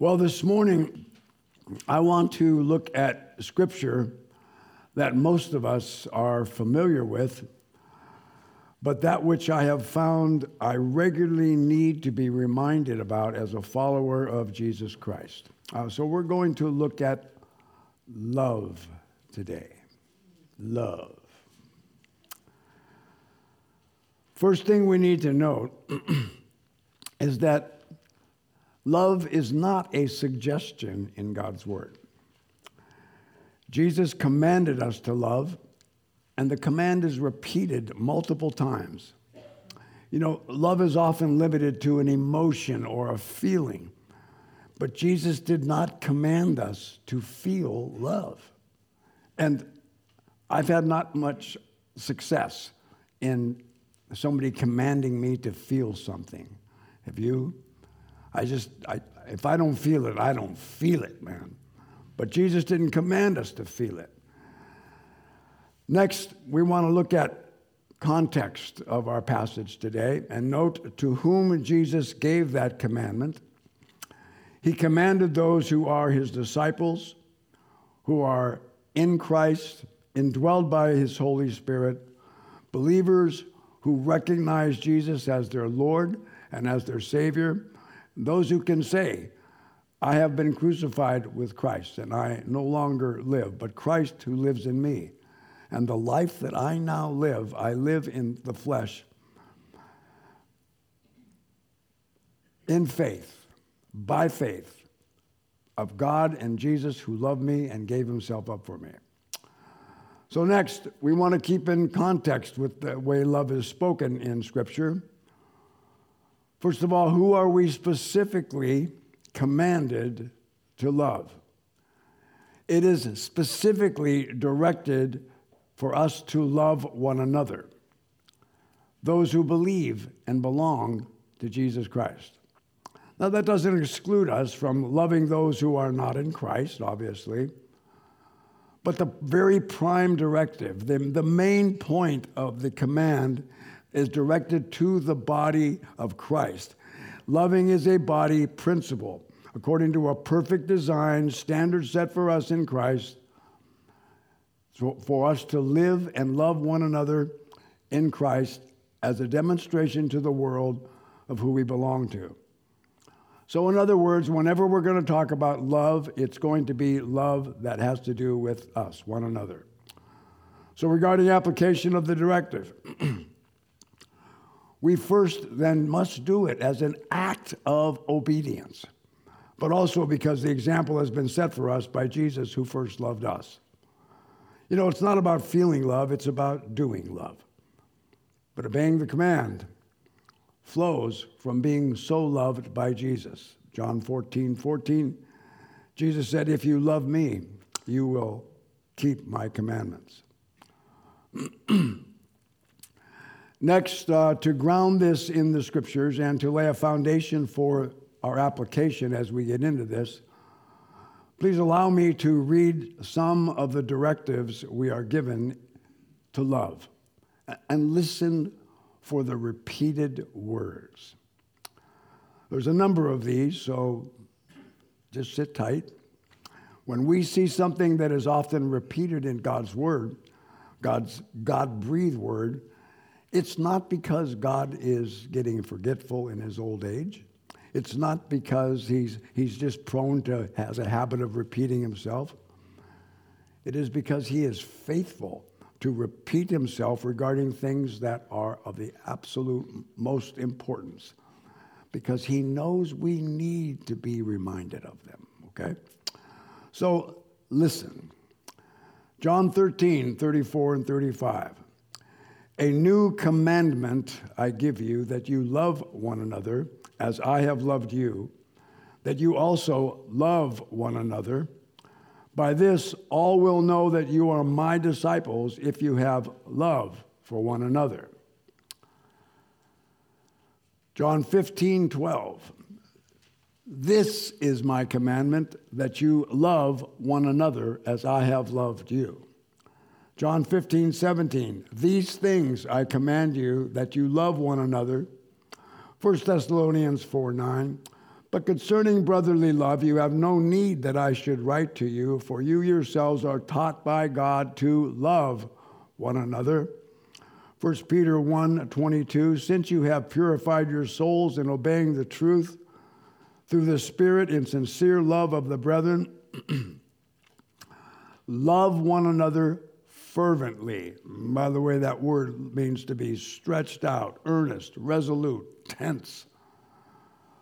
Well, this morning, I want to look at scripture that most of us are familiar with, but that which I have found I regularly need to be reminded about as a follower of Jesus Christ. Uh, so, we're going to look at love today. Love. First thing we need to note is that Love is not a suggestion in God's Word. Jesus commanded us to love, and the command is repeated multiple times. You know, love is often limited to an emotion or a feeling, but Jesus did not command us to feel love. And I've had not much success in somebody commanding me to feel something. Have you? I just, I, if I don't feel it, I don't feel it, man. But Jesus didn't command us to feel it. Next, we want to look at context of our passage today and note to whom Jesus gave that commandment. He commanded those who are his disciples, who are in Christ, indwelled by his Holy Spirit, believers who recognize Jesus as their Lord and as their Savior, those who can say, I have been crucified with Christ, and I no longer live, but Christ who lives in me. And the life that I now live, I live in the flesh in faith, by faith of God and Jesus who loved me and gave himself up for me. So, next, we want to keep in context with the way love is spoken in Scripture. First of all, who are we specifically commanded to love? It is specifically directed for us to love one another, those who believe and belong to Jesus Christ. Now, that doesn't exclude us from loving those who are not in Christ, obviously. But the very prime directive, the, the main point of the command is directed to the body of Christ. Loving is a body principle. According to a perfect design, standard set for us in Christ, for us to live and love one another in Christ as a demonstration to the world of who we belong to. So, in other words, whenever we're going to talk about love, it's going to be love that has to do with us, one another. So, regarding application of the directive, we first then must do it as an act of obedience, but also because the example has been set for us by Jesus who first loved us. You know, it's not about feeling love, it's about doing love. But obeying the command flows from being so loved by Jesus. John 14, 14, Jesus said, If you love me, you will keep my commandments. Next, uh, to ground this in the scriptures and to lay a foundation for our application as we get into this, please allow me to read some of the directives we are given to love and listen for the repeated words. There's a number of these, so just sit tight. When we see something that is often repeated in God's Word, God's God breathed Word, it's not because God is getting forgetful in his old age. It's not because he's, he's just prone to, has a habit of repeating himself. It is because he is faithful to repeat himself regarding things that are of the absolute most importance because he knows we need to be reminded of them, okay? So listen. John 13, 34 and 35. A new commandment I give you that you love one another as I have loved you, that you also love one another. By this, all will know that you are my disciples if you have love for one another. John 15, 12. This is my commandment that you love one another as I have loved you. John 15, 17. These things I command you that you love one another. 1 Thessalonians 4, 9. But concerning brotherly love, you have no need that I should write to you, for you yourselves are taught by God to love one another. 1 Peter 1 22, since you have purified your souls in obeying the truth through the Spirit in sincere love of the brethren, love one another fervently. By the way, that word means to be stretched out, earnest, resolute, tense.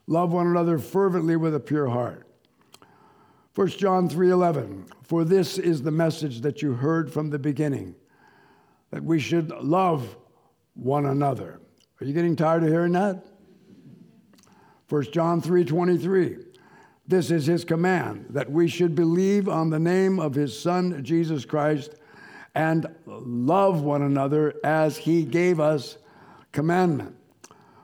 Love one another fervently with a pure heart. 1 John 3:11 For this is the message that you heard from the beginning that we should love one another. Are you getting tired of hearing that? 1 John 3:23 This is his command that we should believe on the name of his son Jesus Christ and love one another as he gave us commandment.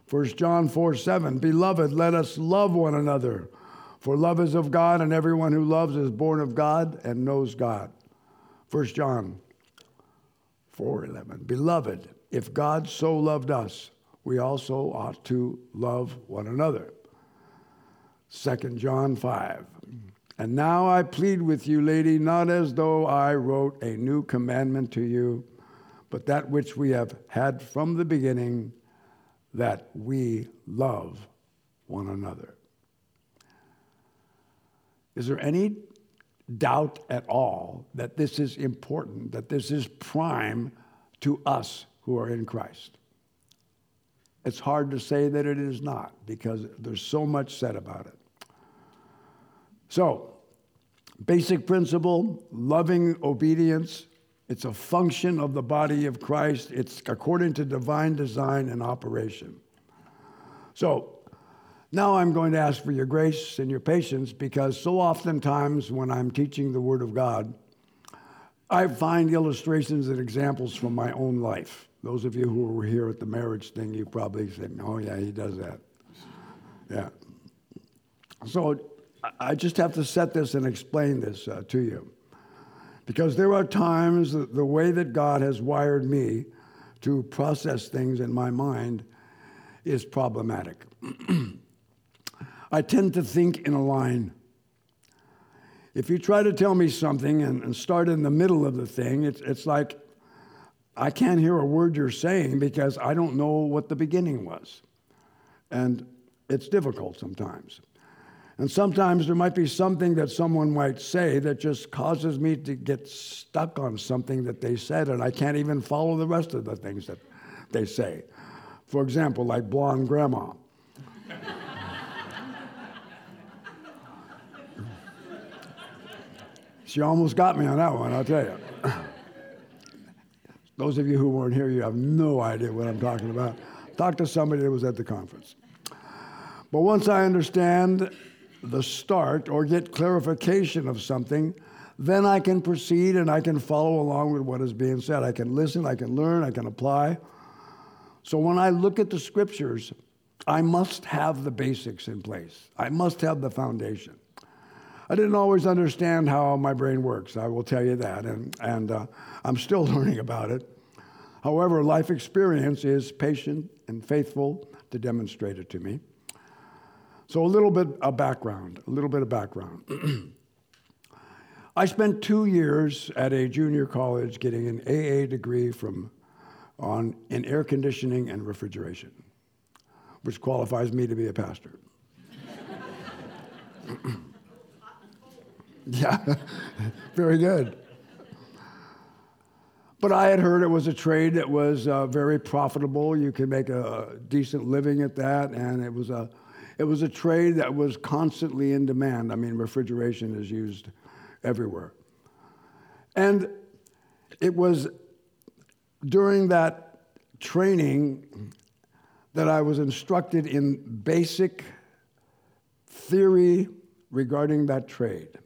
1 John 4 7, Beloved, let us love one another, for love is of God, and everyone who loves is born of God and knows God. 1 John 4 11, Beloved, if God so loved us, we also ought to love one another. 2 John 5. And now I plead with you, lady, not as though I wrote a new commandment to you, but that which we have had from the beginning, that we love one another. Is there any doubt at all that this is important, that this is prime to us who are in Christ. It's hard to say that it is not because there's so much said about it. So, basic principle loving obedience. It's a function of the body of Christ, it's according to divine design and operation. So, now I'm going to ask for your grace and your patience because so oftentimes when I'm teaching the Word of God, I find illustrations and examples from my own life. Those of you who were here at the marriage thing, you probably think, oh, yeah, he does that. Yeah. So I just have to set this and explain this uh, to you. Because there are times the way that God has wired me to process things in my mind is problematic. I tend to think in a line. If you try to tell me something and, and start in the middle of the thing, it's, it's like I can't hear a word you're saying because I don't know what the beginning was. And it's difficult sometimes. And sometimes there might be something that someone might say that just causes me to get stuck on something that they said, and I can't even follow the rest of the things that they say. For example, like blonde grandma. She almost got me on that one, I'll tell you. Those of you who weren't here, you have no idea what I'm talking about. Talk to somebody that was at the conference. But once I understand the start or get clarification of something, then I can proceed and I can follow along with what is being said. I can listen, I can learn, I can apply. So when I look at the scriptures, I must have the basics in place. I must have the foundation. I didn't always understand how my brain works, I will tell you that, and, and uh, I'm still learning about it. However, life experience is patient and faithful to demonstrate it to me. So, a little bit of background, a little bit of background. I spent two years at a junior college getting an AA degree from, on, in air conditioning and refrigeration, which qualifies me to be a pastor. Yeah, very good. But I had heard it was a trade that was uh, very profitable. You could make a decent living at that, and it was a, it was a trade that was constantly in demand. I mean, refrigeration is used everywhere. And it was during that training that I was instructed in basic theory regarding that trade.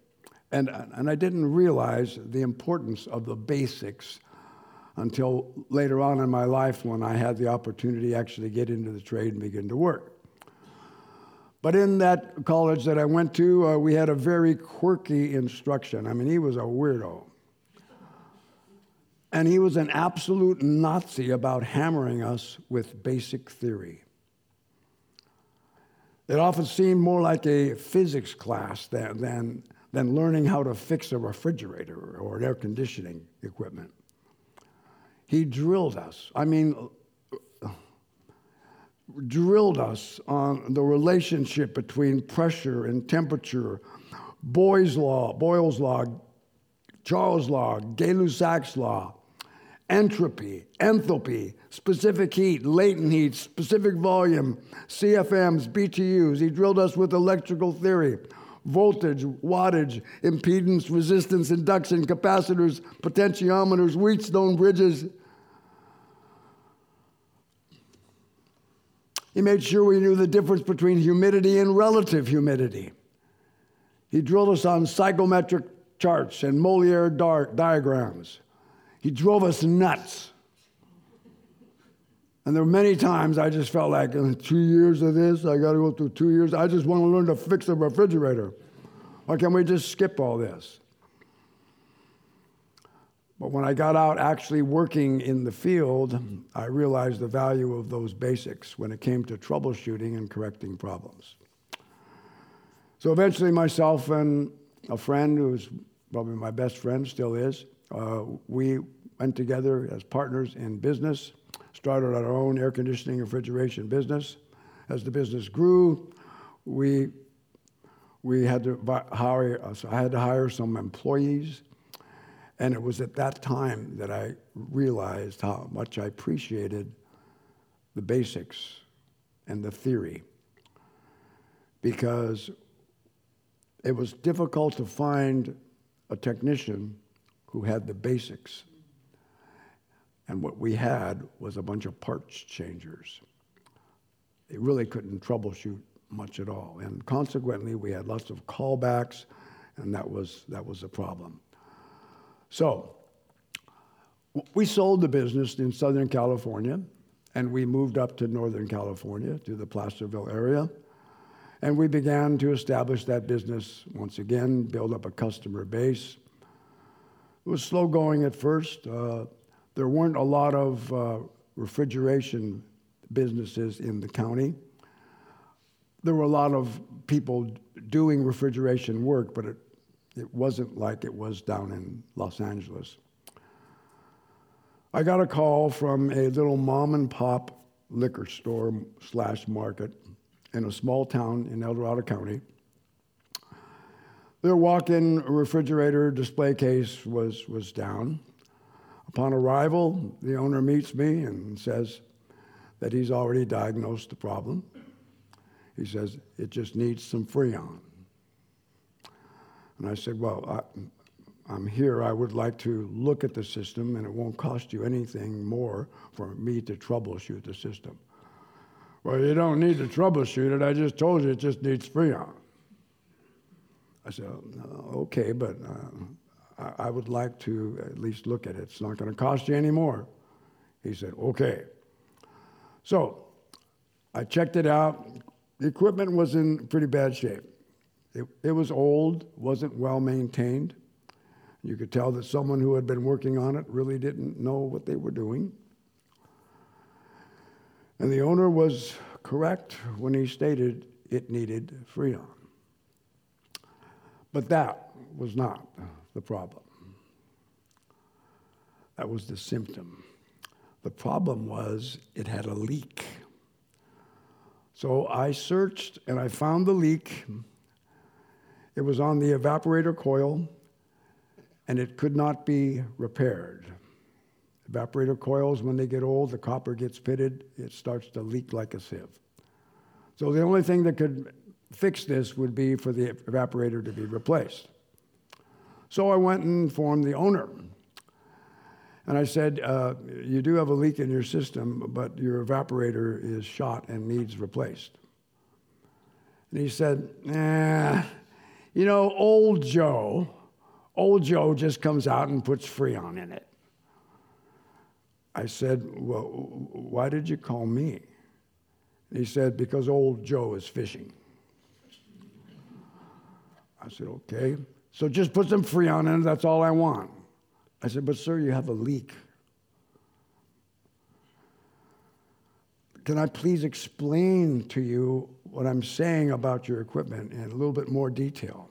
And, and I didn't realize the importance of the basics until later on in my life when I had the opportunity to actually get into the trade and begin to work. But in that college that I went to, uh, we had a very quirky instruction. I mean, he was a weirdo. And he was an absolute Nazi about hammering us with basic theory. It often seemed more like a physics class than, than, than learning how to fix a refrigerator or air conditioning equipment. He drilled us. I mean, drilled us on the relationship between pressure and temperature, Boyle's law, Boyle's law, Charles' law, Gay-Lussac's law, entropy, enthalpy, specific heat, latent heat, specific volume, CFMs, BTUs. He drilled us with electrical theory, voltage, wattage, impedance, resistance, induction, capacitors, potentiometers, Wheatstone bridges. He made sure we knew the difference between humidity and relative humidity. He drilled us on psychrometric charts and Mollier diagrams. He drove us nuts. And there were many times I just felt like, in two years of this, I got to go through two years. I just want to learn to fix a refrigerator. Why can't we just skip all this? But when I got out actually working in the field, I realized the value of those basics when it came to troubleshooting and correcting problems. So eventually, myself and a friend who's probably my best friend, still is, uh, we went together as partners in business, started our own air conditioning refrigeration business. As the business grew, we, we had to hire, so I had to hire some employees. And it was at that time that I realized how much I appreciated the basics and the theory. Because it was difficult to find a technician who had the basics. And what we had was a bunch of parts changers. They really couldn't troubleshoot much at all. And consequently, we had lots of callbacks, and that was, that was a problem. So, we sold the business in Southern California, and we moved up to Northern California, to the Placerville area. And we began to establish that business once again, build up a customer base. It was slow going at first. Uh, there weren't a lot of uh, refrigeration businesses in the county. There were a lot of people doing refrigeration work, but it, it wasn't like it was down in Los Angeles. I got a call from a little mom and pop liquor store slash market in a small town in El Dorado County. Their walk-in refrigerator display case was, was down. Upon arrival, the owner meets me and says that he's already diagnosed the problem. He says, it just needs some Freon. And I said, well, I, I'm here. I would like to look at the system, and it won't cost you anything more for me to troubleshoot the system. Well, you don't need to troubleshoot it. I just told you it just needs Freon. I said, okay, but uh, I, I would like to at least look at it. It's not going to cost you any more. He said, okay. So I checked it out. The equipment was in pretty bad shape. It, it was old, wasn't well maintained. You could tell that someone who had been working on it really didn't know what they were doing. And the owner was correct when he stated it needed Freon. But that was not the problem. That was the symptom. The problem was it had a leak. So I searched and I found the leak. It was on the evaporator coil and it could not be repaired. Evaporator coils, when they get old, the copper gets pitted, it starts to leak like a sieve. So the only thing that could fix this would be for the evaporator to be replaced. So I went and informed the owner. And I said, uh, You do have a leak in your system, but your evaporator is shot and needs replaced. And he said, Nah, you know, old Joe, old Joe just comes out and puts Freon in it. I said, Well, why did you call me? He said, Because old Joe is fishing. I said, Okay. So just put some Freon in it, that's all I want. I said, But sir, you have a leak. Can I please explain to you what I'm saying about your equipment in a little bit more detail.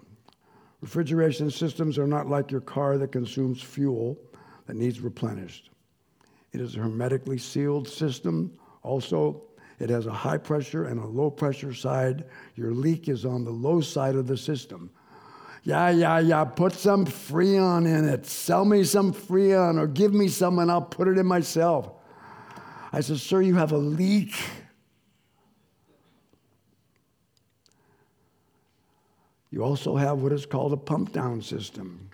Refrigeration systems are not like your car that consumes fuel that needs replenished. It is a hermetically sealed system. Also, it has a high pressure and a low pressure side. Your leak is on the low side of the system. Yeah, yeah, yeah, put some Freon in it. Sell me some Freon or give me some and I'll put it in myself. I said, Sir, you have a leak. You also have what is called a pump down system.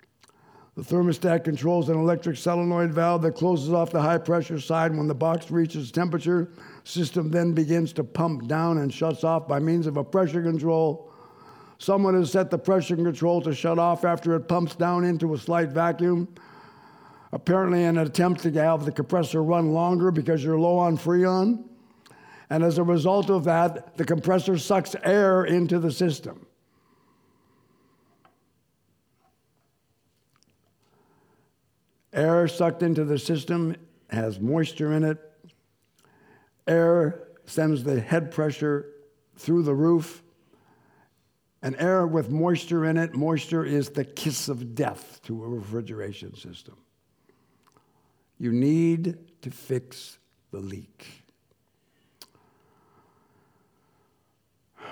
The thermostat controls an electric solenoid valve that closes off the high pressure side when the box reaches temperature. System then begins to pump down and shuts off by means of a pressure control. Someone has set the pressure control to shut off after it pumps down into a slight vacuum. Apparently, in an attempt to have the compressor run longer because you're low on freon. And as a result of that, the compressor sucks air into the system. Air sucked into the system has moisture in it. Air sends the head pressure through the roof. And air with moisture in it, moisture is the kiss of death to a refrigeration system. You need to fix the leak.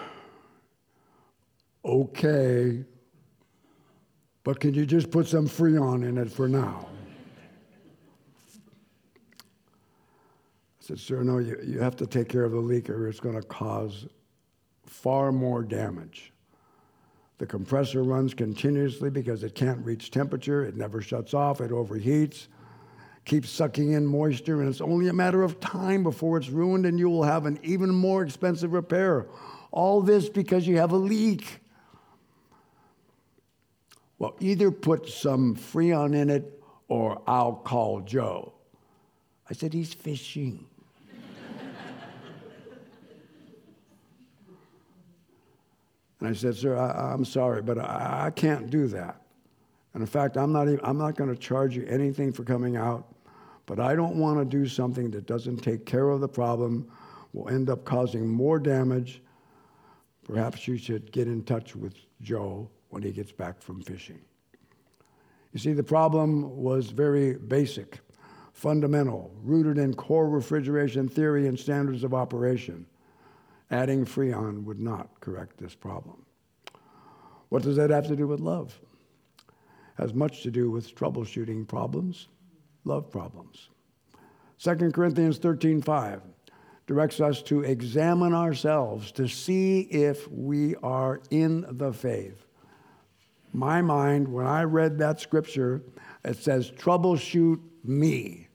Okay, but can you just put some Freon in it for now? Said, Sir, no, you, you have to take care of the leak or it's going to cause far more damage. The compressor runs continuously because it can't reach temperature, it never shuts off, it overheats, keeps sucking in moisture, and it's only a matter of time before it's ruined and you will have an even more expensive repair. All this because you have a leak. Well, either put some Freon in it or I'll call Joe. I said, He's fishing. And I said, Sir, I, am sorry, but I, I, can't do that. And in fact, I'm not, even, I'm not going to charge you anything for coming out, but I don't want to do something that doesn't take care of the problem, will end up causing more damage. Perhaps you should get in touch with Joe when he gets back from fishing. You see, the problem was very basic, fundamental, rooted in core refrigeration theory and standards of operation. Adding Freon would not correct this problem. What does that have to do with love? Has much to do with troubleshooting problems, love problems. 2 Corinthians 13:5 directs us to examine ourselves to see if we are in the faith. My mind, when I read that scripture, it says, troubleshoot me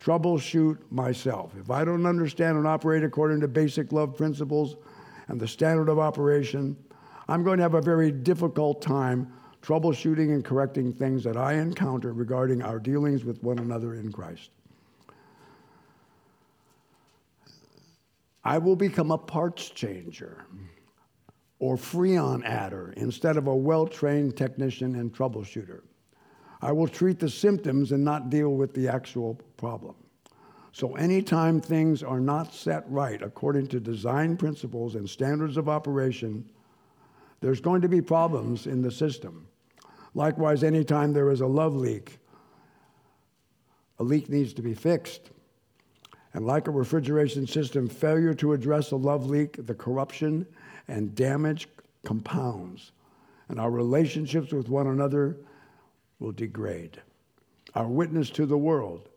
troubleshoot myself. If I don't understand and operate according to basic love principles and the standard of operation, I'm going to have a very difficult time troubleshooting and correcting things that I encounter regarding our dealings with one another in Christ. I will become a parts changer or freon adder instead of a well trained technician and troubleshooter. I will treat the symptoms and not deal with the actual problem. So, anytime things are not set right according to design principles and standards of operation, there's going to be problems in the system. Likewise, anytime there is a love leak, a leak needs to be fixed. And like a refrigeration system, failure to address a love leak, the corruption and damage compounds. And our relationships with one another will degrade. Our witness to the world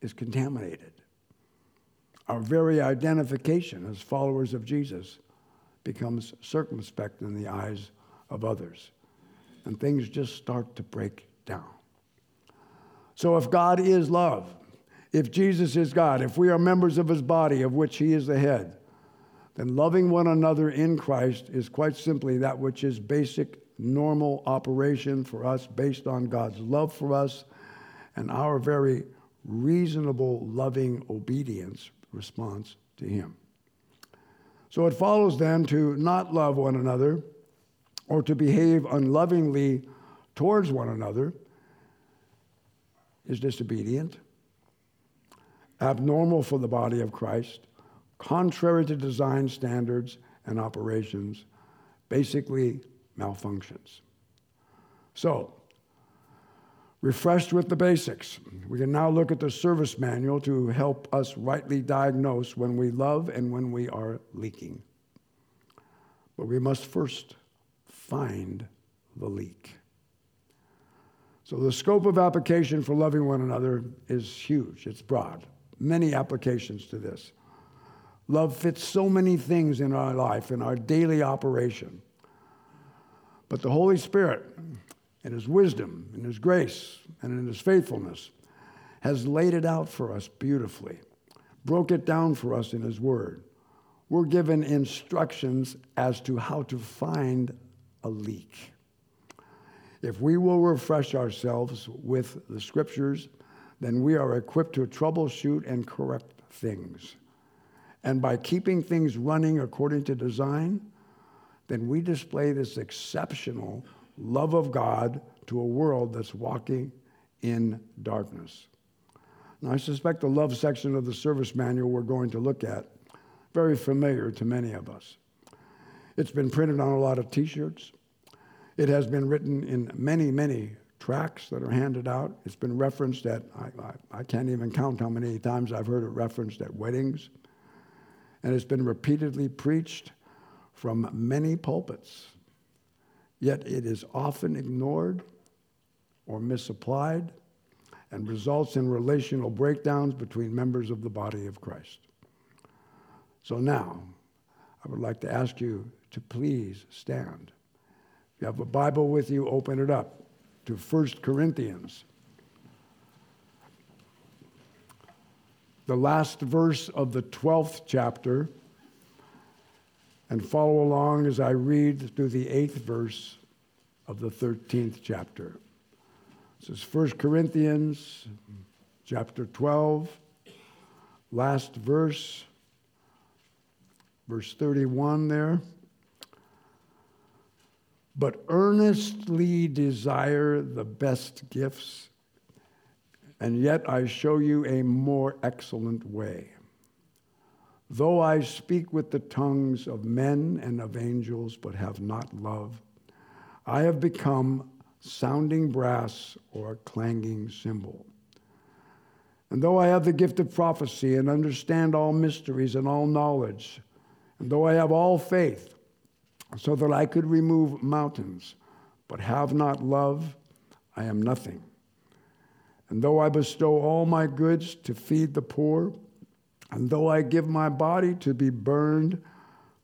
is contaminated. Our very identification as followers of Jesus becomes circumspect in the eyes of others. And things just start to break down. So, if God is love, if Jesus is God, if we are members of his body of which he is the head, then loving one another in Christ is quite simply that which is basic normal operation for us based on God's love for us and our very reasonable, loving obedience response to Him. So it follows then to not love one another or to behave unlovingly towards one another is disobedient, abnormal for the body of Christ, contrary to design standards and operations, basically malfunctions. So, refreshed with the basics, we can now look at the service manual to help us rightly diagnose when we love and when we are leaking. But we must first find the leak. So, the scope of application for loving one another is huge, it's broad. Many applications to this. Love fits so many things in our life, in our daily operation. But the Holy Spirit, in His wisdom, in His grace, and in His faithfulness, has laid it out for us beautifully, broke it down for us in His Word. We're given instructions as to how to find a leak. If we will refresh ourselves with the Scriptures, then we are equipped to troubleshoot and correct things. And by keeping things running according to design, then we display this exceptional love of God to a world that's walking in darkness. Now, I suspect the love section of the service manual we're going to look at, very familiar to many of us. It's been printed on a lot of t shirts. It has been written in many, many tracts that are handed out. It's been referenced at, I, I, I can't even count how many times I've heard it referenced at weddings. And it's been repeatedly preached from many pulpits. Yet it is often ignored or misapplied and results in relational breakdowns between members of the body of Christ. So now, I would like to ask you to please stand. If you have a Bible with you, open it up to 1 Corinthians. The last verse of the 12th chapter and follow along as I read through the eighth verse of the 13th chapter. This is 1 Corinthians chapter 12, last verse, verse 31 there. But earnestly desire the best gifts, and yet I show you a more excellent way. Though I speak with the tongues of men and of angels, but have not love, I have become sounding brass or a clanging cymbal. And though I have the gift of prophecy and understand all mysteries and all knowledge, and though I have all faith, so that I could remove mountains, but have not love, I am nothing. And though I bestow all my goods to feed the poor, and though I give my body to be burned,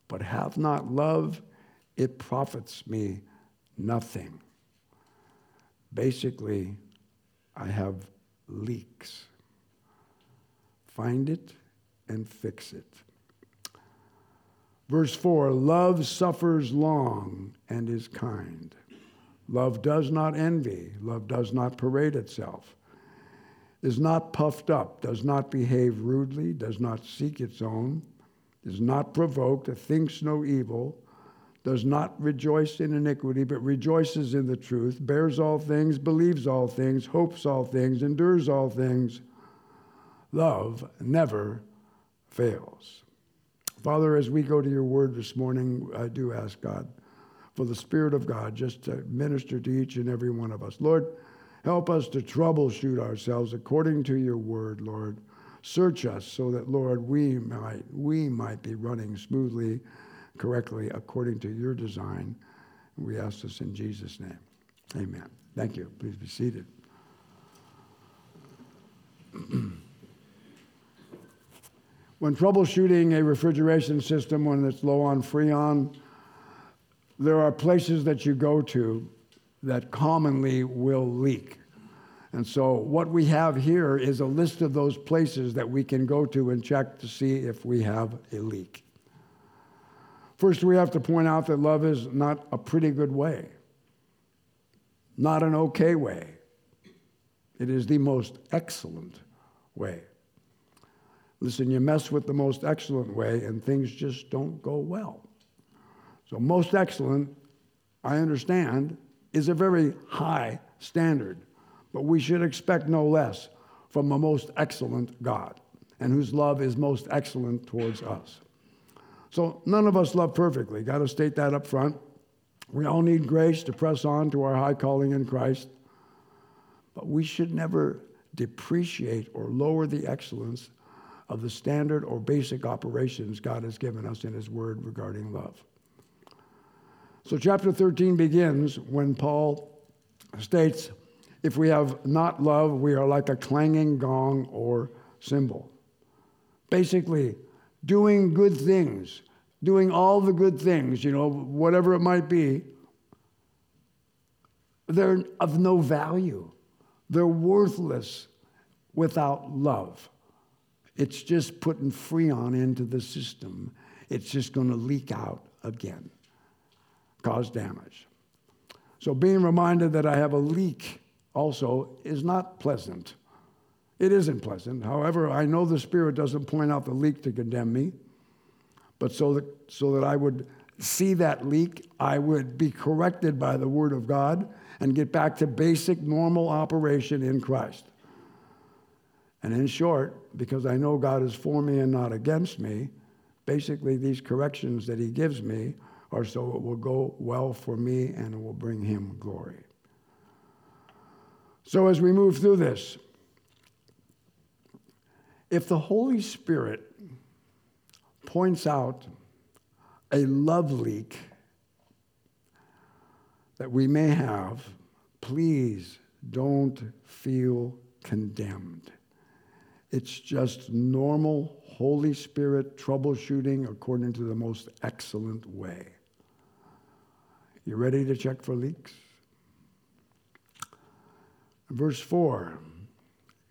but have not love, it profits me nothing. Basically, I have leaks. Find it and fix it. Verse 4 Love suffers long and is kind. Love does not envy. Love does not parade itself is not puffed up, does not behave rudely, does not seek its own, is not provoked, thinks no evil, does not rejoice in iniquity, but rejoices in the truth, bears all things, believes all things, hopes all things, endures all things. Love never fails. Father, as we go to your word this morning, I do ask God for the Spirit of God just to minister to each and every one of us. Lord, Help us to troubleshoot ourselves according to your word, Lord. Search us so that, Lord, we might, we might be running smoothly, correctly, according to your design. We ask this in Jesus' name. Amen. Thank you. Please be seated. when troubleshooting a refrigeration system when it's low on Freon, there are places that you go to that commonly will leak. And so, what we have here is a list of those places that we can go to and check to see if we have a leak. First, we have to point out that love is not a pretty good way, not an okay way. It is the most excellent way. Listen, you mess with the most excellent way, and things just don't go well. So, most excellent, I understand, is a very high standard, but we should expect no less from a most excellent God. and whose love is most excellent towards us. So none of us love perfectly. Got to state that up front. We all need grace to press on to our high calling in Christ. But we should never depreciate or lower the excellence of the standard or basic operations God has given us in His Word regarding love. So, chapter 13 begins when Paul states, If we have not love, we are like a clanging gong or cymbal. Basically, doing good things, doing all the good things, you know, whatever it might be, they're of no value. They're worthless without love. It's just putting Freon into the system. It's just going to leak out again, cause damage. So, being reminded that I have a leak also is not pleasant. It isn't pleasant. However, I know the Spirit doesn't point out the leak to condemn me, but so that, so that I would see that leak, I would be corrected by the Word of God and get back to basic, normal operation in Christ. And in short, because I know God is for me and not against me, basically these corrections that He gives me are so it will go well for me and it will bring Him glory. So as we move through this, if the Holy Spirit points out a love leak that we may have, please don't feel condemned. It's just normal Holy Spirit troubleshooting according to the most excellent way. You ready to check for leaks? Verse 4,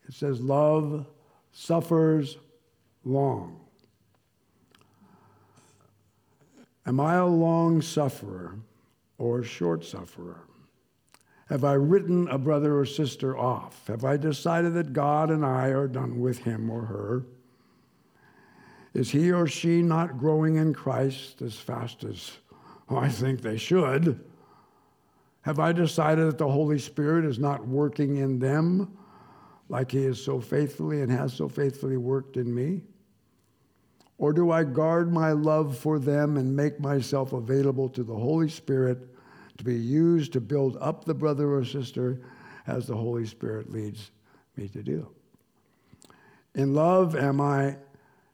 it says, Love suffers long. Am I a long sufferer or a short sufferer? Have I written a brother or sister off? Have I decided that God and I are done with him or her? Is he or she not growing in Christ as fast as Oh, I think they should? Have I decided that the Holy Spirit is not working in them like he is so faithfully and has so faithfully worked in me? Or do I guard my love for them and make myself available to the Holy Spirit to be used to build up the brother or sister as the Holy Spirit leads me to do. In love, am I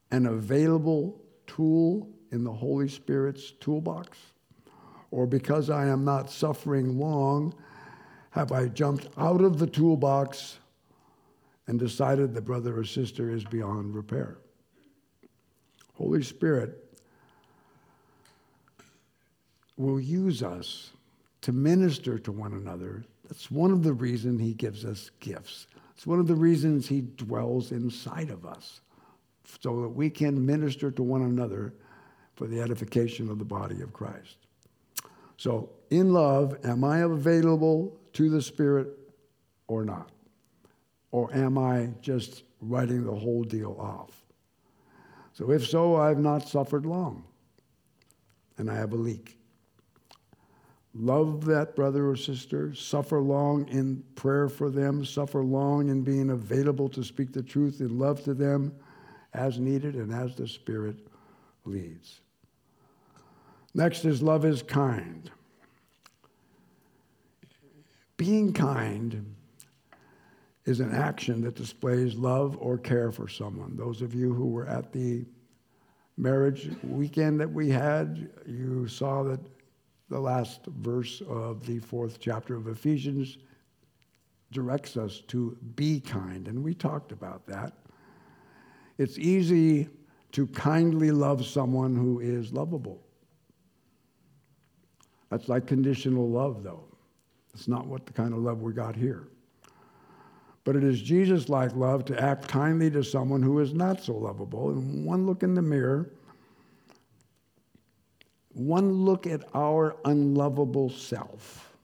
an available tool in the Holy Spirit's toolbox? Or because I am not suffering long, have I jumped out of the toolbox and decided the brother or sister is beyond repair? Holy Spirit will use us to minister to one another. That's one of the reasons he gives us gifts. It's one of the reasons he dwells inside of us, so that we can minister to one another for the edification of the body of Christ. So, in love, am I available to the Spirit or not? Or am I just writing the whole deal off? So, if so, I've not suffered long and I have a leak love that brother or sister, suffer long in prayer for them, suffer long in being available to speak the truth in love to them as needed and as the Spirit leads. Next is love is kind. Being kind is an action that displays love or care for someone. Those of you who were at the marriage weekend that we had, you saw that the last verse of the fourth chapter of Ephesians directs us to be kind, and we talked about that. It's easy to kindly love someone who is lovable. That's like conditional love, though. It's not what the kind of love we got here. But it is Jesus like love to act kindly to someone who is not so lovable. And one look in the mirror one look at our unlovable self,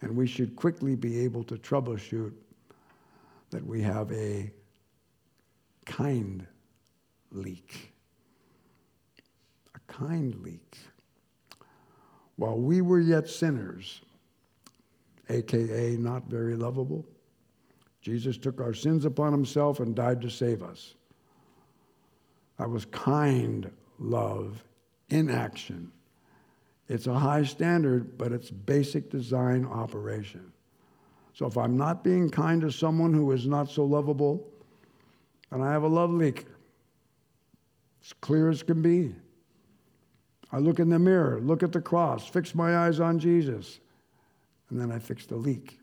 and we should quickly be able to troubleshoot that we have a kind leak. A kind leak. While we were yet sinners, aka not very lovable, Jesus took our sins upon himself and died to save us. That was kind love in action. It's a high standard, but it's basic design operation. So if I'm not being kind to someone who is not so lovable, then I have a love leak. It's clear as can be. I look in the mirror, look at the cross, fix my eyes on Jesus, and then I fix the leak.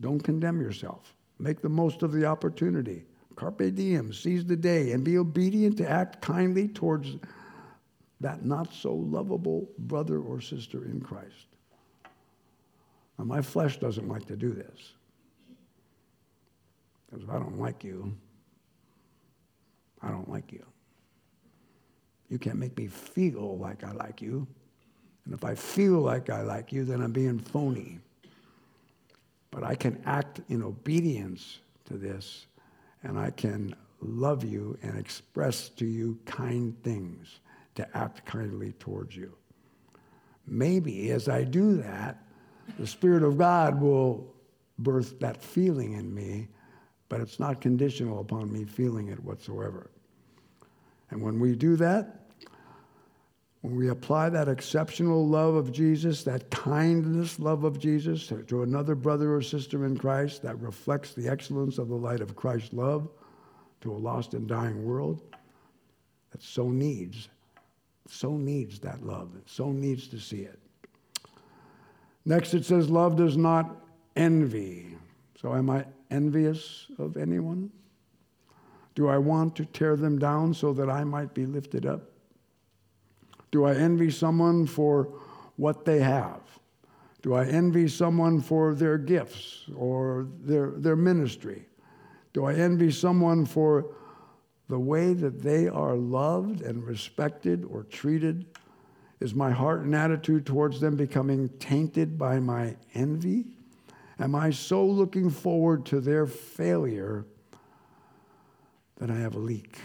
Don't condemn yourself. Make the most of the opportunity. Carpe diem, seize the day, and be obedient to act kindly towards that not so lovable brother or sister in Christ. Now, my flesh doesn't like to do this. Because if I don't like you, I don't like you. You can't make me feel like I like you. And if I feel like I like you, then I'm being phony. But I can act in obedience to this, and I can love you and express to you kind things to act kindly towards you. Maybe as I do that, the Spirit of God will birth that feeling in me, but it's not conditional upon me feeling it whatsoever. And when we do that, when we apply that exceptional love of Jesus, that kindness love of Jesus to, another brother or sister in Christ that reflects the excellence of the light of Christ's love to a lost and dying world that so needs, so needs that love, so needs to see it. Next, it says, Love does not envy. So, am I envious of anyone? Do I want to tear them down so that I might be lifted up? Do I envy someone for what they have? Do I envy someone for their gifts or their, their ministry? Do I envy someone for the way that they are loved and respected or treated? Is my heart and attitude towards them becoming tainted by my envy? Am I so looking forward to their failure that I have a leak?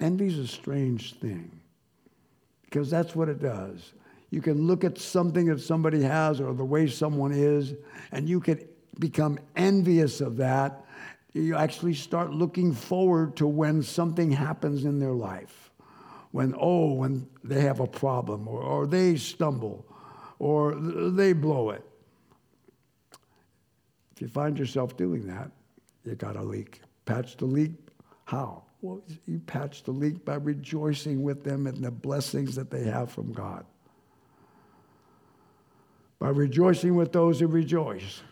Envy is a strange thing because that's what it does. You can look at something that somebody has or the way someone is, and you can become envious of that. You actually start looking forward to when something happens in their life. When, oh, when they have a problem or, or they stumble or they blow it. If you find yourself doing that, you got a leak. Patch the leak. How? Well, you patch the leak by rejoicing with them in the blessings that they have from God. By rejoicing with those who rejoice,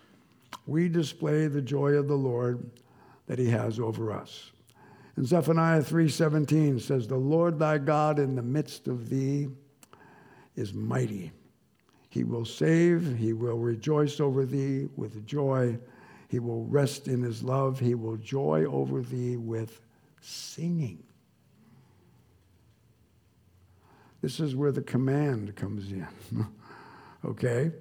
we display the joy of the Lord that he has over us. And Zephaniah 3:17 says, "The Lord thy God in the midst of thee is mighty. He will save, he will rejoice over thee with joy. He will rest in his love, he will joy over thee with singing. This is where the command comes in. okay?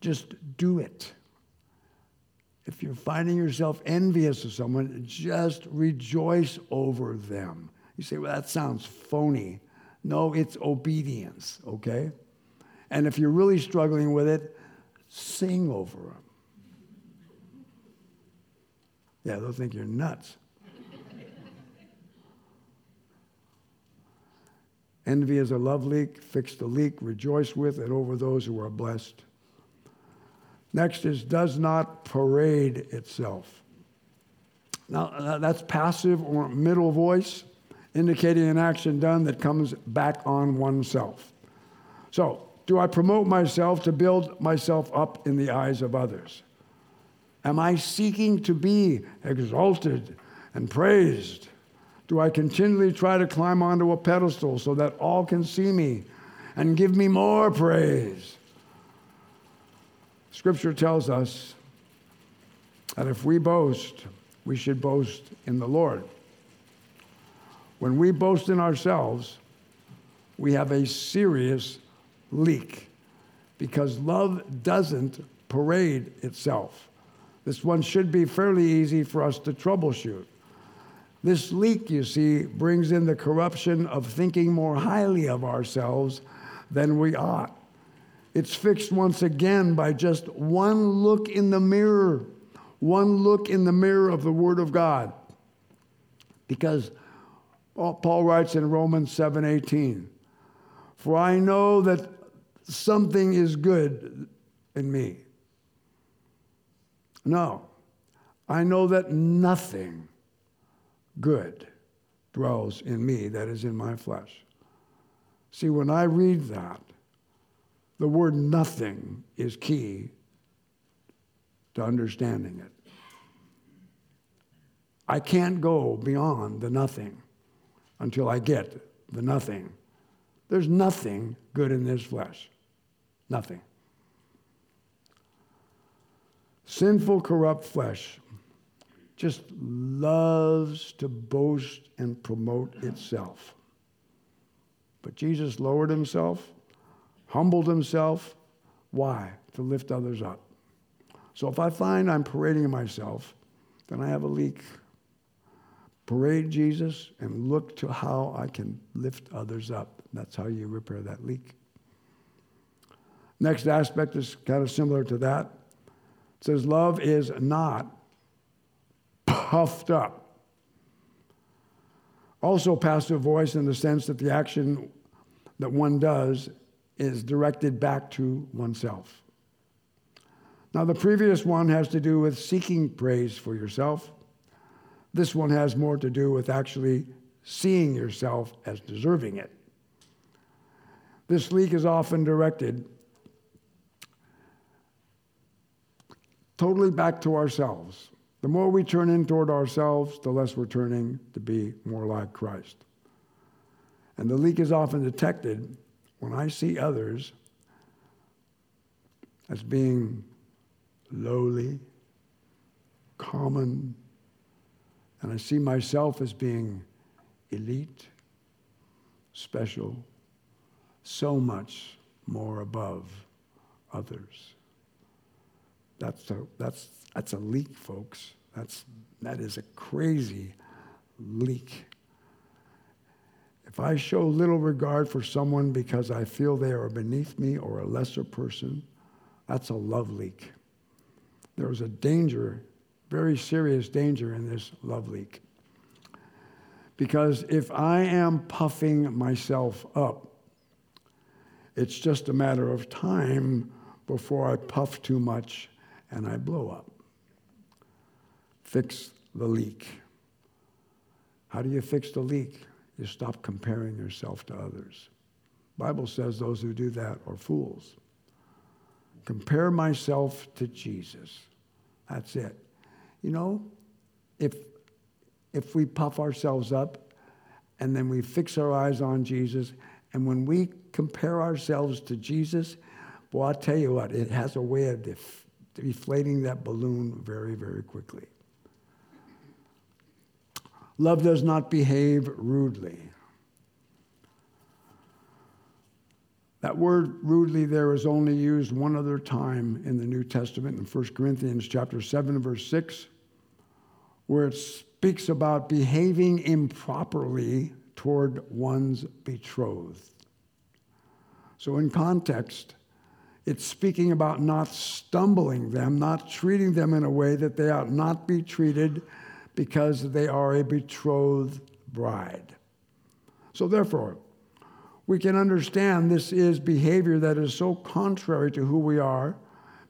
Just do it. If you're finding yourself envious of someone, just rejoice over them. You say, well, that sounds phony. No, it's obedience, okay? And if you're really struggling with it, sing over them. Yeah, they'll think you're nuts. Envy is a love leak. Fix the leak. Rejoice with and over those who are blessed. Next is does not parade itself. Now, uh, that's passive or middle voice, indicating an action done that comes back on oneself. So, do I promote myself to build myself up in the eyes of others? Am I seeking to be exalted and praised? Do I continually try to climb onto a pedestal so that all can see me and give me more praise? Scripture tells us that if we boast, we should boast in the Lord. When we boast in ourselves, we have a serious leak because love doesn't parade itself. This one should be fairly easy for us to troubleshoot. This leak, you see, brings in the corruption of thinking more highly of ourselves than we ought. It's fixed once again by just one look in the mirror, one look in the mirror of the Word of God. Because oh, Paul writes in Romans 7:18, "For I know that something is good in me." No. I know that nothing good dwells in me that is in my flesh. See, when I read that, the word nothing is key to understanding it. I can't go beyond the nothing until I get the nothing. There's nothing good in this flesh. Nothing. Sinful, corrupt flesh just loves to boast and promote itself. But Jesus lowered himself, humbled himself. Why? To lift others up. So if I find I'm parading myself, then I have a leak. Parade Jesus and look to how I can lift others up. That's how you repair that leak. Next aspect is kind of similar to that. It says, Love is not puffed up. Also, passive voice in the sense that the action that one does is directed back to oneself. Now, the previous one has to do with seeking praise for yourself. This one has more to do with actually seeing yourself as deserving it. This leak is often directed totally back to ourselves. The more we turn in toward ourselves, the less we're turning to be more like Christ. And the leak is often detected when I see others as being lowly, common, and I see myself as being elite, special, so much more above others. That's a, that's, that's a leak, folks. That's, that is a crazy leak. If I show little regard for someone because I feel they are beneath me or a lesser person, that's a love leak. There is a danger, very serious danger in this love leak. Because if I am puffing myself up, it's just a matter of time before I puff too much and I blow up. Fix the leak. How do you fix the leak? You stop comparing yourself to others. Bible says those who do that are fools. Compare myself to Jesus. That's it. You know, if if we puff ourselves up and then we fix our eyes on Jesus, and when we compare ourselves to Jesus, well, I'll tell you what, it has a way of deflating that balloon very, very quickly. Love does not behave rudely. That word rudely there is only used one other time in the New Testament in 1 Corinthians chapter 7 verse 6 where it speaks about behaving improperly toward one's betrothed. So in context it's speaking about not stumbling them, not treating them in a way that they ought not be treated because they are a betrothed bride. So, therefore, we can understand this is behavior that is so contrary to who we are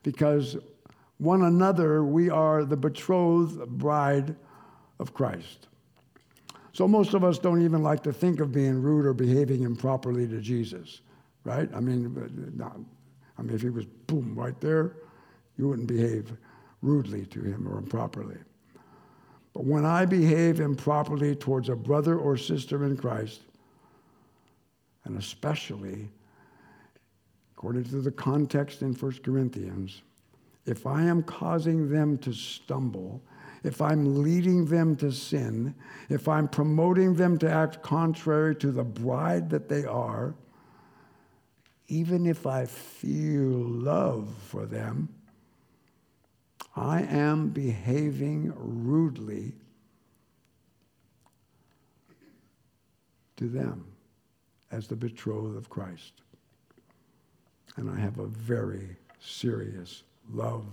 because one another we are the betrothed bride of Christ. So, most of us don't even like to think of being rude or behaving improperly to Jesus, right? I mean, I mean, if he was boom right there, you wouldn't behave rudely to him or improperly. But when I behave improperly towards a brother or sister in Christ, and especially according to the context in 1 Corinthians, if I am causing them to stumble, if I'm leading them to sin, if I'm promoting them to act contrary to the bride that they are, even if I feel love for them, I am behaving rudely to them as the betrothed of Christ. And I have a very serious love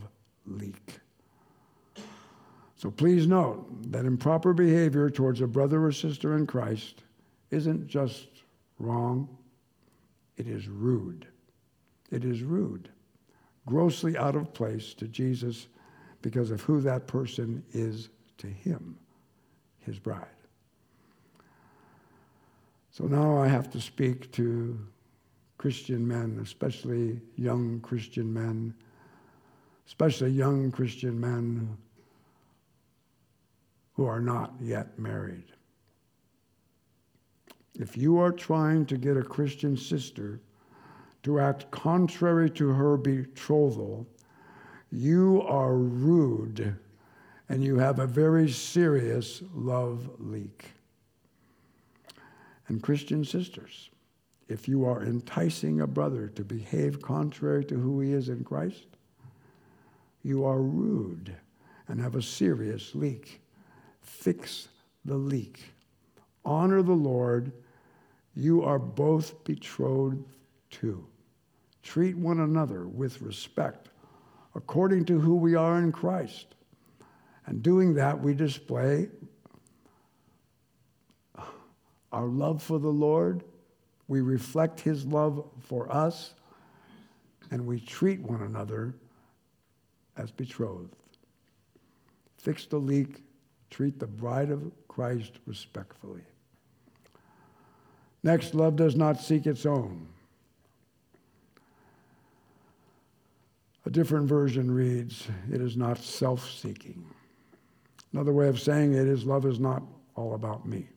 leak. So please note that improper behavior towards a brother or sister in Christ isn't just wrong, it is rude. It is rude, grossly out of place to Jesus because of who that person is to him, his bride. So now I have to speak to Christian men, especially young Christian men, especially young Christian men who are not yet married. If you are trying to get a Christian sister to act contrary to her betrothal, you are rude and you have a very serious love leak. And Christian sisters, if you are enticing a brother to behave contrary to who he is in Christ, you are rude and have a serious leak fix the leak. Honor the Lord. You are both betrothed to. Treat one another with respect according to who we are in Christ. And doing that, we display our love for the Lord, we reflect His love for us, and we treat one another as betrothed. Fix the leak treat the bride of Christ respectfully. Next, love does not seek its own. A different version reads, it is not self seeking. Another way of saying it is, love is not all about me.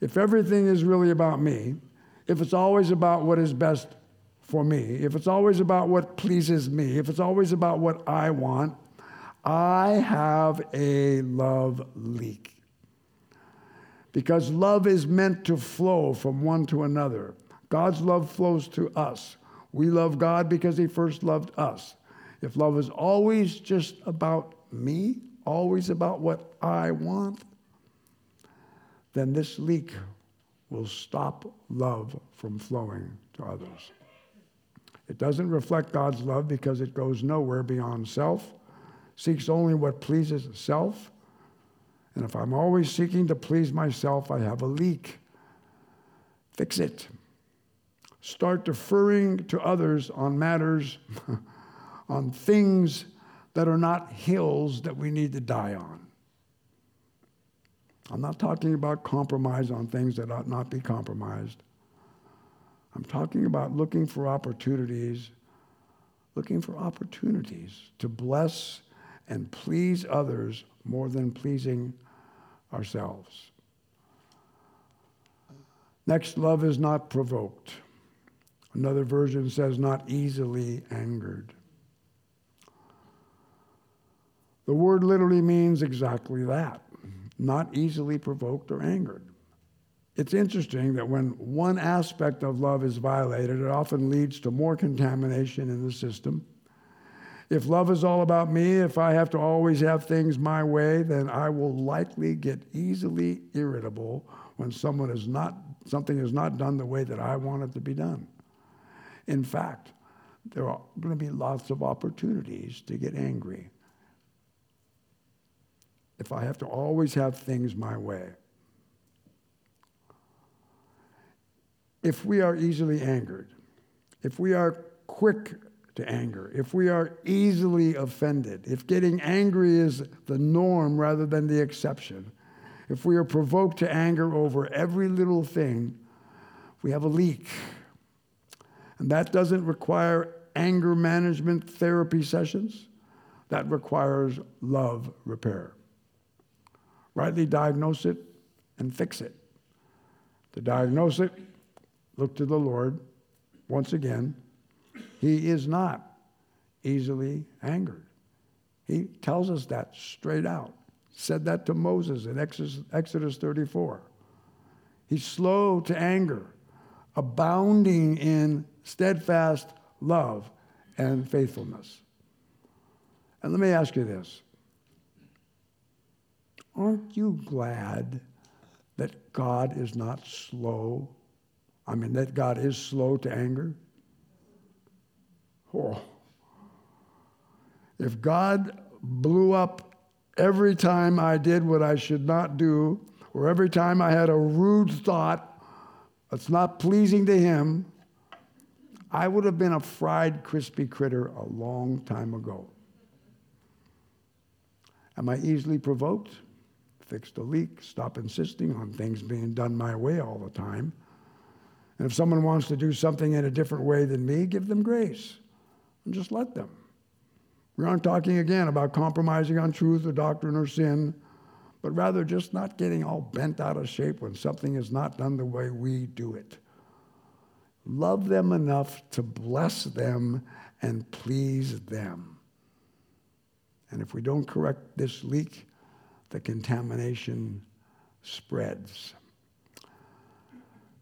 If everything is really about me, if it's always about what is best for me, if it's always about what pleases me, if it's always about what I want, I have a love leak. Because love is meant to flow from one to another. God's love flows to us. We love God because He first loved us. If love is always just about me, always about what I want, then this leak will stop love from flowing to others. It doesn't reflect God's love because it goes nowhere beyond self seeks only what pleases self. And if I'm always seeking to please myself, I have a leak. Fix it. Start deferring to others on matters, on things that are not hills that we need to die on. I'm not talking about compromise on things that ought not be compromised. I'm talking about looking for opportunities, looking for opportunities to bless and please others more than pleasing ourselves. Next, love is not provoked. Another version says, not easily angered. The word literally means exactly that not easily provoked or angered. It's interesting that when one aspect of love is violated, it often leads to more contamination in the system if love is all about me, if I have to always have things my way, then I will likely get easily irritable when someone is not, something is not done the way that I want it to be done. In fact, there are going to be lots of opportunities to get angry if I have to always have things my way. If we are easily angered, if we are quick to anger, if we are easily offended, if getting angry is the norm rather than the exception, if we are provoked to anger over every little thing, we have a leak. And that doesn't require anger management therapy sessions, that requires love repair. Rightly diagnose it and fix it. To diagnose it, look to the Lord once again he is not easily angered. He tells us that straight out. Said that to Moses in Exodus 34. He's slow to anger, abounding in steadfast love and faithfulness. And let me ask you this Aren't you glad that God is not slow? I mean, that God is slow to anger? If God blew up every time I did what I should not do, or every time I had a rude thought that's not pleasing to Him, I would have been a fried, crispy critter a long time ago. Am I easily provoked? Fix the leak, stop insisting on things being done my way all the time. And if someone wants to do something in a different way than me, give them grace and just let them. We aren't talking again about compromising on truth or doctrine or sin, but rather just not getting all bent out of shape when something is not done the way we do it. Love them enough to bless them and please them. And if we don't correct this leak, the contamination spreads.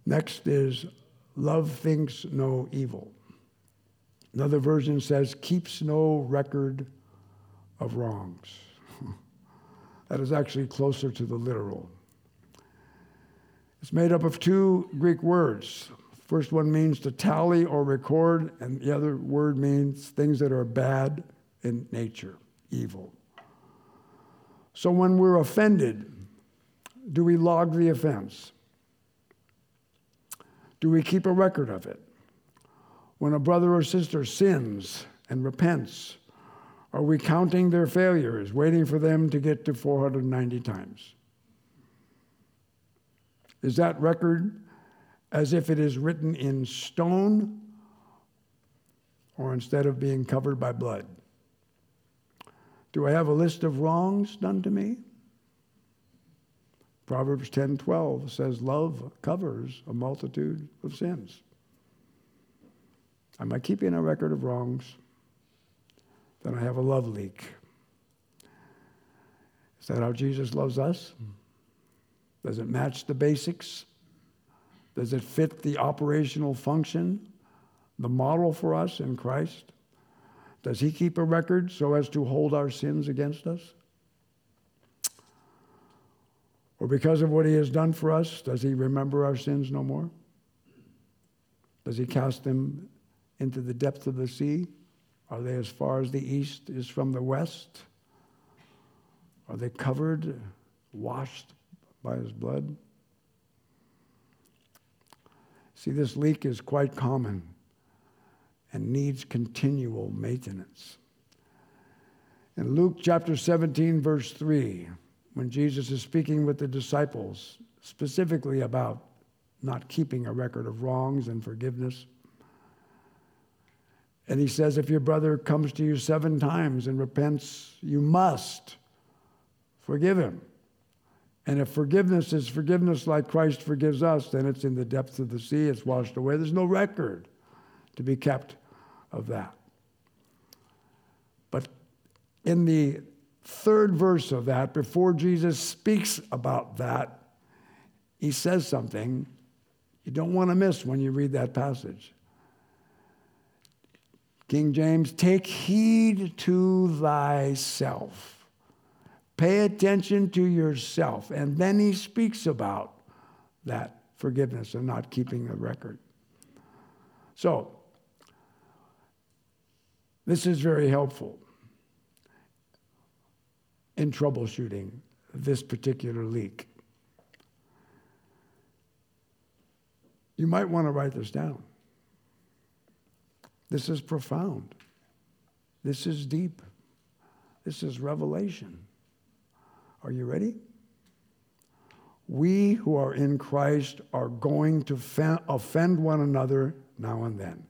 Next is love thinks no evil. Another version says, keeps no record of wrongs. that is actually closer to the literal. It's made up of two Greek words. First one means to tally or record, and the other word means things that are bad in nature, evil. So when we're offended, do we log the offense? Do we keep a record of it? When a brother or sister sins and repents, are we counting their failures, waiting for them to get to 490 times? Is that record as if it is written in stone or instead of being covered by blood? Do I have a list of wrongs done to me? Proverbs 10:12 says love covers a multitude of sins. Am I keeping a record of wrongs? Then I have a love leak. Is that how Jesus loves us? Does it match the basics? Does it fit the operational function, the model for us in Christ? Does he keep a record so as to hold our sins against us? Or because of what he has done for us, does he remember our sins no more? Does he cast them into the depth of the sea? Are they as far as the east is from the west? Are they covered, washed by his blood? See, this leak is quite common and needs continual maintenance. In Luke chapter 17, verse 3, when Jesus is speaking with the disciples specifically about not keeping a record of wrongs and forgiveness, and he says, if your brother comes to you seven times and repents, you must forgive him. And if forgiveness is forgiveness like Christ forgives us, then it's in the depths of the sea, it's washed away. There's no record to be kept of that. But in the third verse of that, before Jesus speaks about that, he says something you don't want to miss when you read that passage. King James, take heed to thyself. Pay attention to yourself. And then he speaks about that forgiveness and not keeping a record. So, this is very helpful in troubleshooting this particular leak. You might want to write this down. This is profound. This is deep. This is revelation. Are you ready? We who are in Christ are going to offend one another now and then.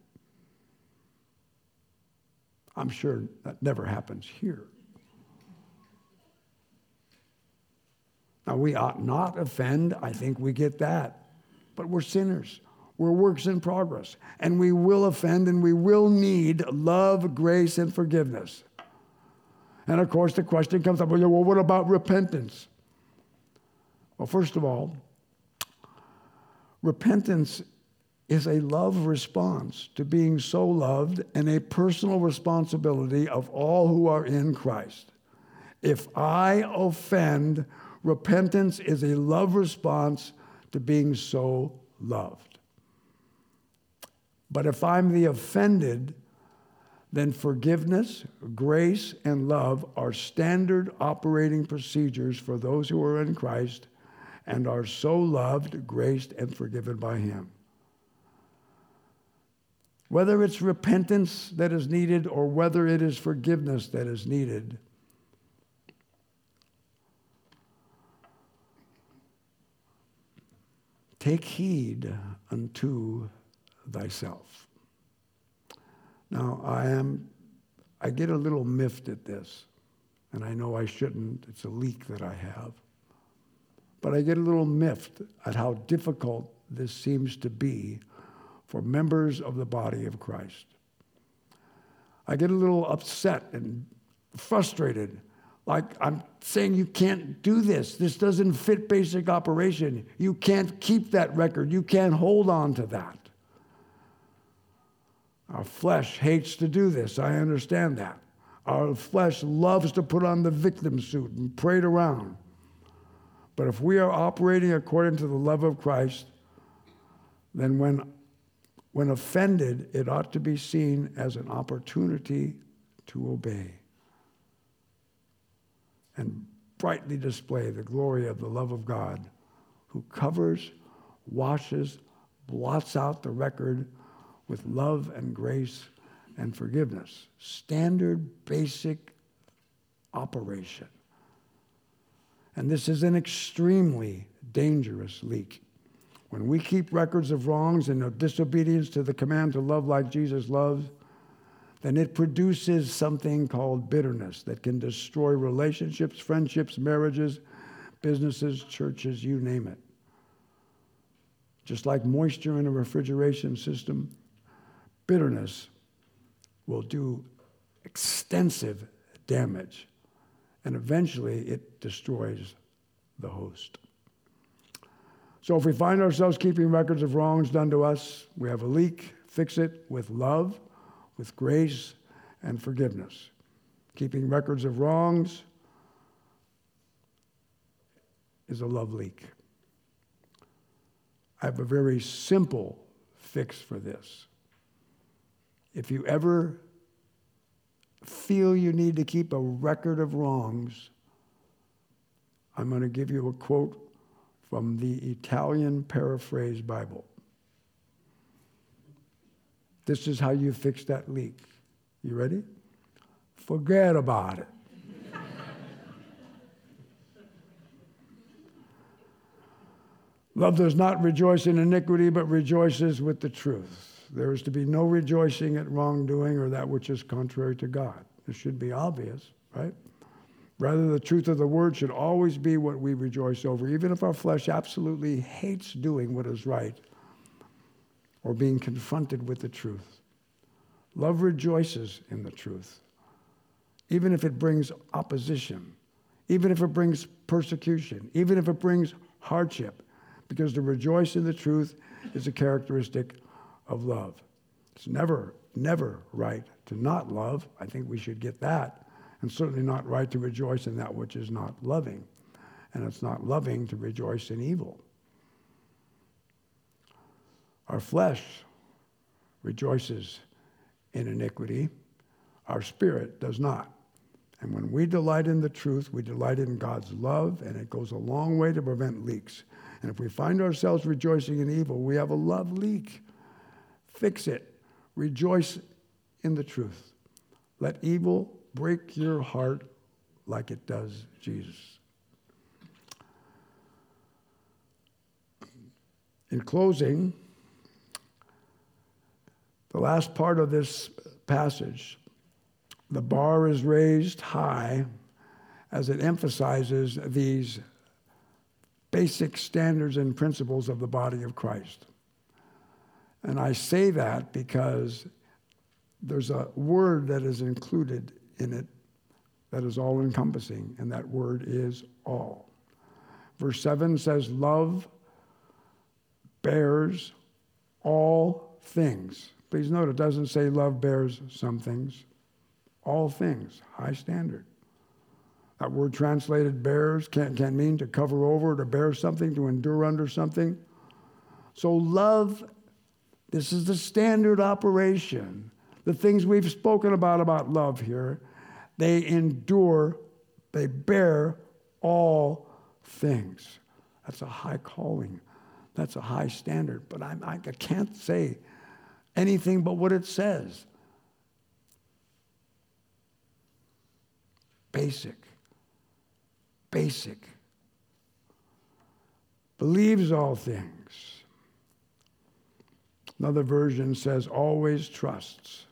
I'm sure that never happens here. Now, we ought not offend. I think we get that. But we're sinners. We're works in progress. And we will offend and we will need love, grace, and forgiveness. And of course, the question comes up well, what about repentance? Well, first of all, repentance is a love response to being so loved and a personal responsibility of all who are in Christ. If I offend, repentance is a love response to being so loved. But if I'm the offended, then forgiveness, grace, and love are standard operating procedures for those who are in Christ and are so loved, graced, and forgiven by Him. Whether it's repentance that is needed or whether it is forgiveness that is needed, take heed unto thyself. Now, I am, I get a little miffed at this, and I know I shouldn't. It's a leak that I have. But I get a little miffed at how difficult this seems to be for members of the body of Christ. I get a little upset and frustrated. Like I'm saying, you can't do this. This doesn't fit basic operation. You can't keep that record. You can't hold on to that. Our flesh hates to do this. I understand that. Our flesh loves to put on the victim suit and parade around. But if we are operating according to the love of Christ, then when, when offended, it ought to be seen as an opportunity to obey and brightly display the glory of the love of God who covers, washes, blots out the record with love and grace and forgiveness. Standard, basic operation. And this is an extremely dangerous leak. When we keep records of wrongs and of disobedience to the command to love like Jesus loves, then it produces something called bitterness that can destroy relationships, friendships, marriages, businesses, churches, you name it. Just like moisture in a refrigeration system, bitterness will do extensive damage, and eventually it destroys the host. So if we find ourselves keeping records of wrongs done to us, we have a leak, fix it with love, with grace, and forgiveness. Keeping records of wrongs is a love leak. I have a very simple fix for this. If you ever feel you need to keep a record of wrongs, I'm going to give you a quote from the Italian Paraphrase Bible. This is how you fix that leak. You ready? Forget about it. Love does not rejoice in iniquity, but rejoices with the truth. There is to be no rejoicing at wrongdoing or that which is contrary to God. This should be obvious, right? Rather, the truth of the word should always be what we rejoice over, even if our flesh absolutely hates doing what is right or being confronted with the truth. Love rejoices in the truth, even if it brings opposition, even if it brings persecution, even if it brings hardship, because to rejoice in the truth is a characteristic of love. It's never, never right to not love. I think we should get that. And certainly not right to rejoice in that which is not loving. And it's not loving to rejoice in evil. Our flesh rejoices in iniquity, our spirit does not. And when we delight in the truth, we delight in God's love, and it goes a long way to prevent leaks. And if we find ourselves rejoicing in evil, we have a love leak. Fix it. Rejoice in the truth. Let evil break your heart like it does Jesus. In closing, the last part of this passage, the bar is raised high as it emphasizes these basic standards and principles of the body of Christ. And I say that because there's a word that is included in it that is all encompassing, and that word is all. Verse 7 says, Love bears all things. Please note it doesn't say love bears some things, all things, high standard. That word translated bears can, can mean to cover over, to bear something, to endure under something. So love this is the standard operation. the things we've spoken about about love here, they endure, they bear all things. That's a high calling. That's a high standard. But I'm, I can't say anything but what it says. Basic. Basic. Believes all things. Another version says always trusts.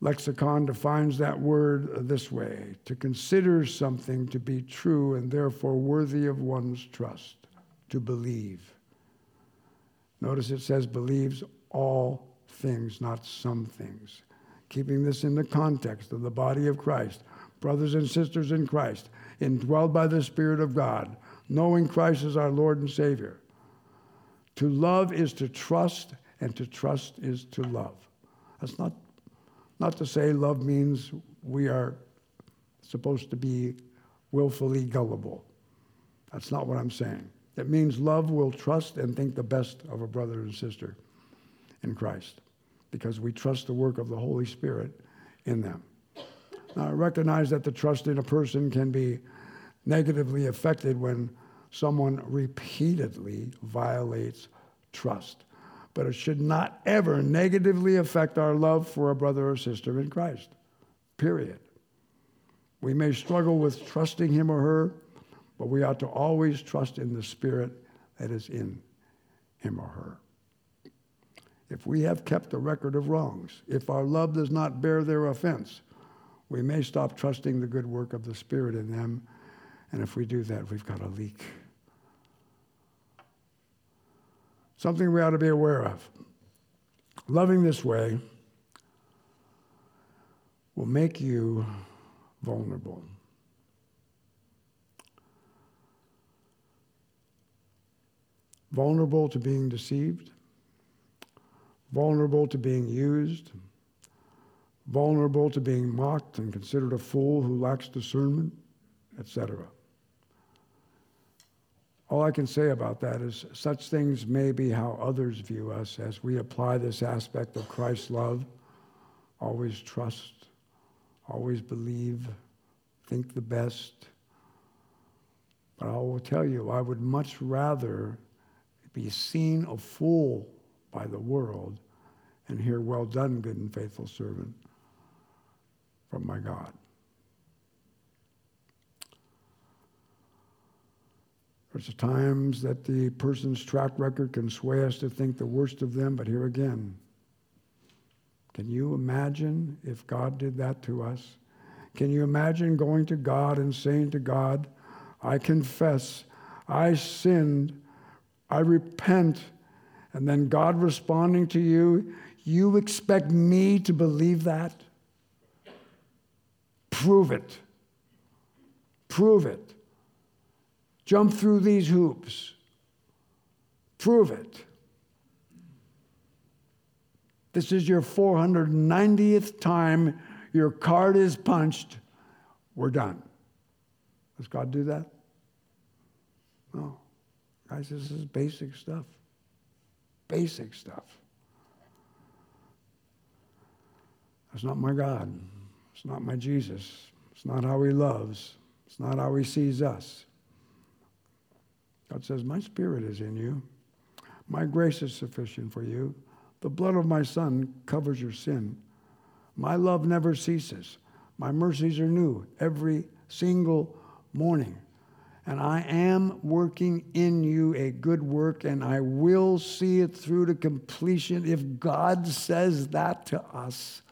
Lexicon defines that word this way to consider something to be true and therefore worthy of one's trust, to believe. Notice it says believes all things, not some things. Keeping this in the context of the body of Christ, brothers and sisters in Christ, indwelled by the Spirit of God, knowing Christ as our Lord and Savior. To love is to trust, and to trust is to love. That's not, not to say love means we are supposed to be willfully gullible. That's not what I'm saying. It means love will trust and think the best of a brother and sister in Christ because we trust the work of the Holy Spirit in them. Now, I recognize that the trust in a person can be negatively affected when someone repeatedly violates trust. But it should not ever negatively affect our love for a brother or sister in Christ. Period. We may struggle with trusting him or her, but we ought to always trust in the spirit that is in him or her. If we have kept a record of wrongs, if our love does not bear their offense, we may stop trusting the good work of the Spirit in them. And if we do that, we've got a leak. Something we ought to be aware of. Loving this way will make you vulnerable. Vulnerable to being deceived, vulnerable to being used, vulnerable to being mocked and considered a fool who lacks discernment, etc. All I can say about that is such things may be how others view us as we apply this aspect of Christ's love. Always trust, always believe, think the best. But I will tell you, I would much rather be seen a fool by the world and hear, Well done, good and faithful servant, from my God. There's times that the person's track record can sway us to think the worst of them, but here again, can you imagine if God did that to us? Can you imagine going to God and saying to God, I confess, I sinned, I repent, and then God responding to you, you expect me to believe that? Prove it. Prove it. Jump through these hoops. Prove it. This is your 490th time your card is punched. We're done. Does God do that? No. Guys, this is basic stuff. Basic stuff. That's not my God. It's not my Jesus. It's not how he loves. It's not how he sees us. God says, My spirit is in you. My grace is sufficient for you. The blood of my Son covers your sin. My love never ceases. My mercies are new every single morning. And I am working in you a good work, and I will see it through to completion. If God says that to us,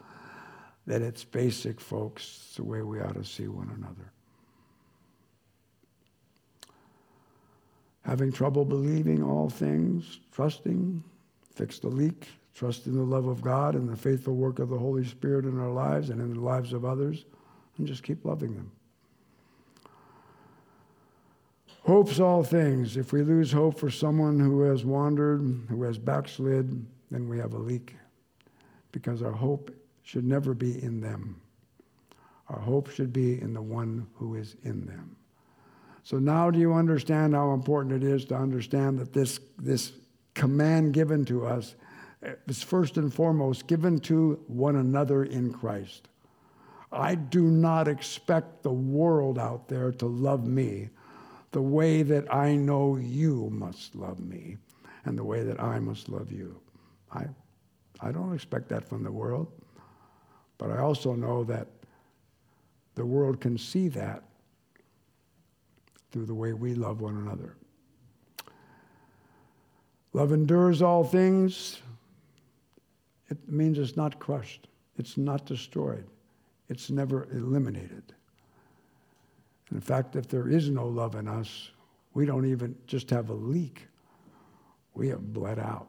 that it's basic, folks. It's the way we ought to see one another. Having trouble believing all things, trusting, fix the leak, trust in the love of God and the faithful work of the Holy Spirit in our lives and in the lives of others, and just keep loving them. Hopes all things. If we lose hope for someone who has wandered, who has backslid, then we have a leak because our hope should never be in them. Our hope should be in the one who is in them. So now do you understand how important it is to understand that this, this command given to us eh, is first and foremost given to one another in Christ. I do not expect the world out there to love me the way that I know you must love me and the way that I must love you. I, I don't expect that from the world, but I also know that the world can see that through the way we love one another. Love endures all things. It means it's not crushed, it's not destroyed, it's never eliminated. in fact, if there is no love in us, we don't even just have a leak, we have bled out.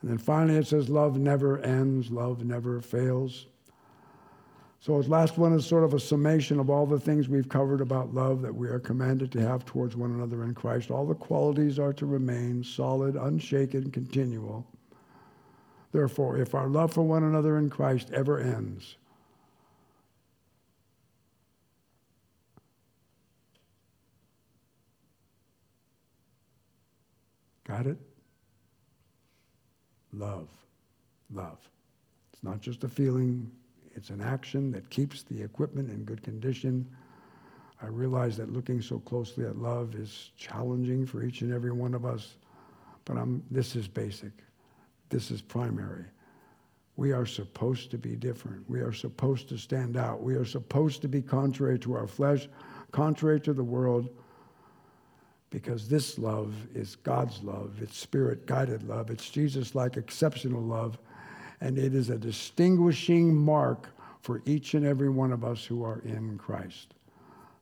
And then finally it says, Love never ends, love never fails. So, his last one is sort of a summation of all the things we've covered about love that we are commanded to have towards one another in Christ. All the qualities are to remain solid, unshaken, continual. Therefore, if our love for one another in Christ ever ends, got it? Love. Love. It's not just a feeling, it's an action that keeps the equipment in good condition. I realize that looking so closely at love is challenging for each and every one of us, but I'm, this is basic. This is primary. We are supposed to be different. We are supposed to stand out. We are supposed to be contrary to our flesh, contrary to the world, because this love is God's love. It's spirit guided love. It's Jesus like exceptional love and it is a distinguishing mark for each and every one of us who are in Christ.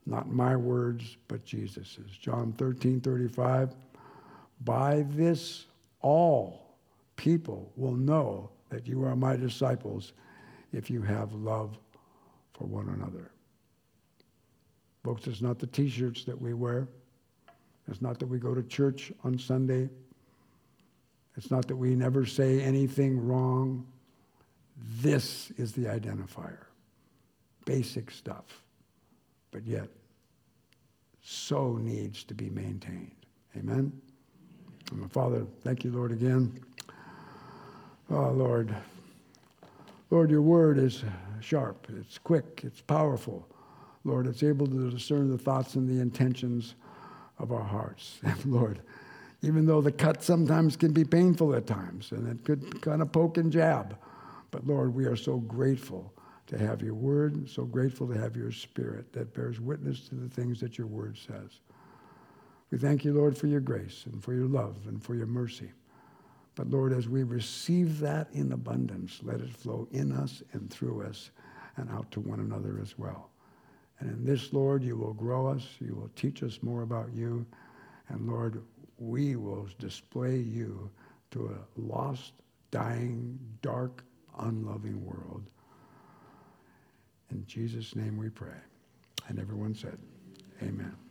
Not my words, but Jesus's. John 13, 35. By this, all people will know that you are my disciples if you have love for one another. Folks, it's not the t shirts that we wear. It's not that we go to church on Sunday. It's not that we never say anything wrong. This is the identifier. Basic stuff, but yet so needs to be maintained. Amen? And Father, thank you, Lord, again. Oh, Lord. Lord, your word is sharp, it's quick, it's powerful. Lord, it's able to discern the thoughts and the intentions of our hearts. And Lord, even though the cut sometimes can be painful at times and it could kind of poke and jab, but Lord, we are so grateful to have your word, so grateful to have your spirit that bears witness to the things that your word says. We thank you, Lord, for your grace and for your love and for your mercy. But Lord, as we receive that in abundance, let it flow in us and through us and out to one another as well. And in this, Lord, you will grow us, you will teach us more about you, and Lord, we will display you to a lost, dying, dark, unloving world. In Jesus' name we pray. And everyone said, Amen.